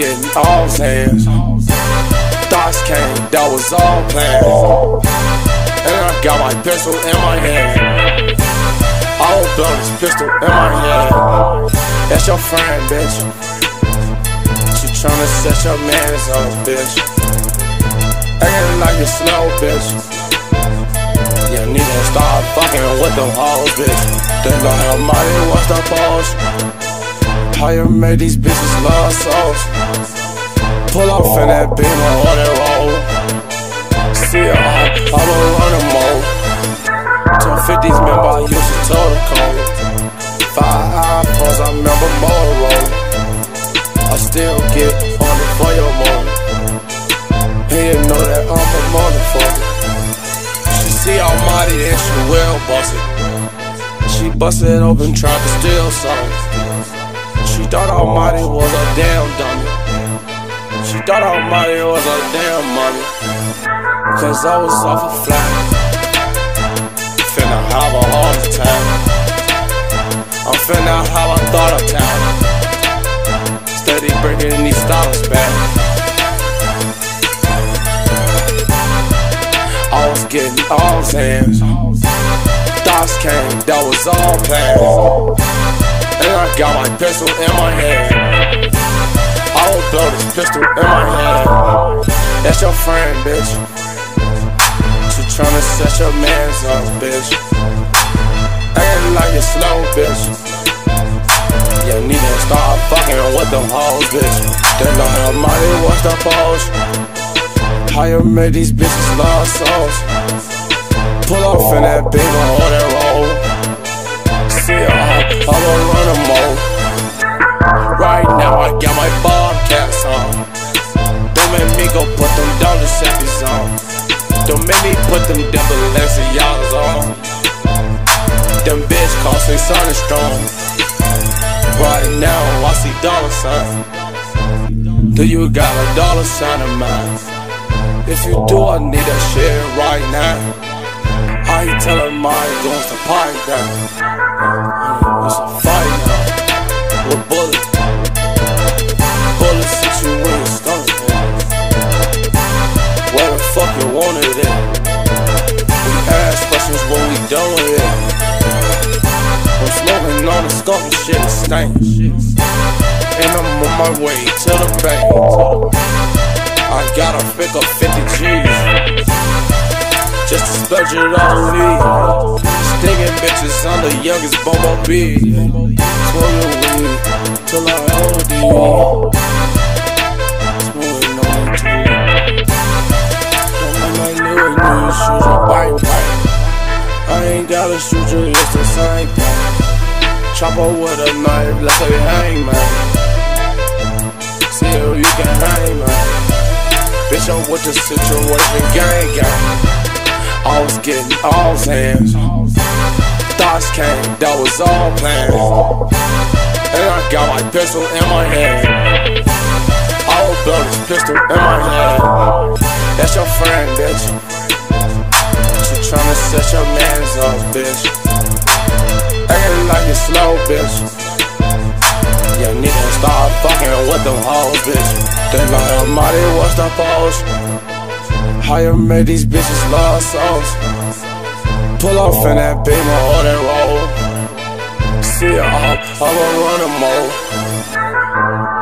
getting all hands. Thoughts came, that was all planned. And I got my pistol in my hand. I will blow this pistol in my hand. That's your friend, bitch. She tryna set your mans up, bitch. Acting like you slow, bitch. You need to stop fucking with them hoes, bitch. They know how money wants the balls. How you made these bitches love souls. Off in that beam on that roll. See ya, I'ma run them all. Till 50s, remember I used to the code. Five iPhones, I remember Motorola. I still get on it for your money. And you know that I'm a motherfucker. She see Almighty and she will bust it. She busted open, tried to steal something. She thought Almighty was a damn dummy. She thought Almighty was a damn mommy. Cause I was off a flat. Finna have a heart attack. I'm finna have a thought attack. Steady bringing these dollars back. I was getting all hands. Thoughts came, that was all planned. And I got my pistol in my hand. Will blow this pistol in my hand. That's your friend, bitch. She tryna set your mans up, bitch. Acting like you slow, bitch. You need to start fucking with them hoes, bitch. They know how money wants the pose. How you made these bitches love souls. Pull off in that big on that roll. See ya, I'ma run them all. Don't make me put them double Balenciagas on. Them bitch costing something strong. Right now I see dollar sign. Do you got a dollar sign of mine? If you do, I need that shit right now. I ain't telling my goons to pipe down. And shit stinks. And I'm on my way to the bank. I gotta pick up 50 G's just to splurge it on me. Stinging bitches, I'm the youngest bumblebee. Smoking weed till I OD. Smoking on too. Don't make my new shoes a bite bite. I ain't gotta shoot you, it's the same thing. Chopper with a knife, let's say hang man. See you can hang man. Bitch, I'm with the situation, gang gang. I was getting all hands. Thoughts came, that was all planned. And I got my pistol in my hand. I will blow this pistol in my hand. That's your friend, bitch. She tryna set your mans up, bitch. Like you slow, bitch. You need to start fucking with them hoes, bitch. They how money wants the pose. How you made these bitches love souls. Pull off in that beam on that roll. See ya, I'ma run them all.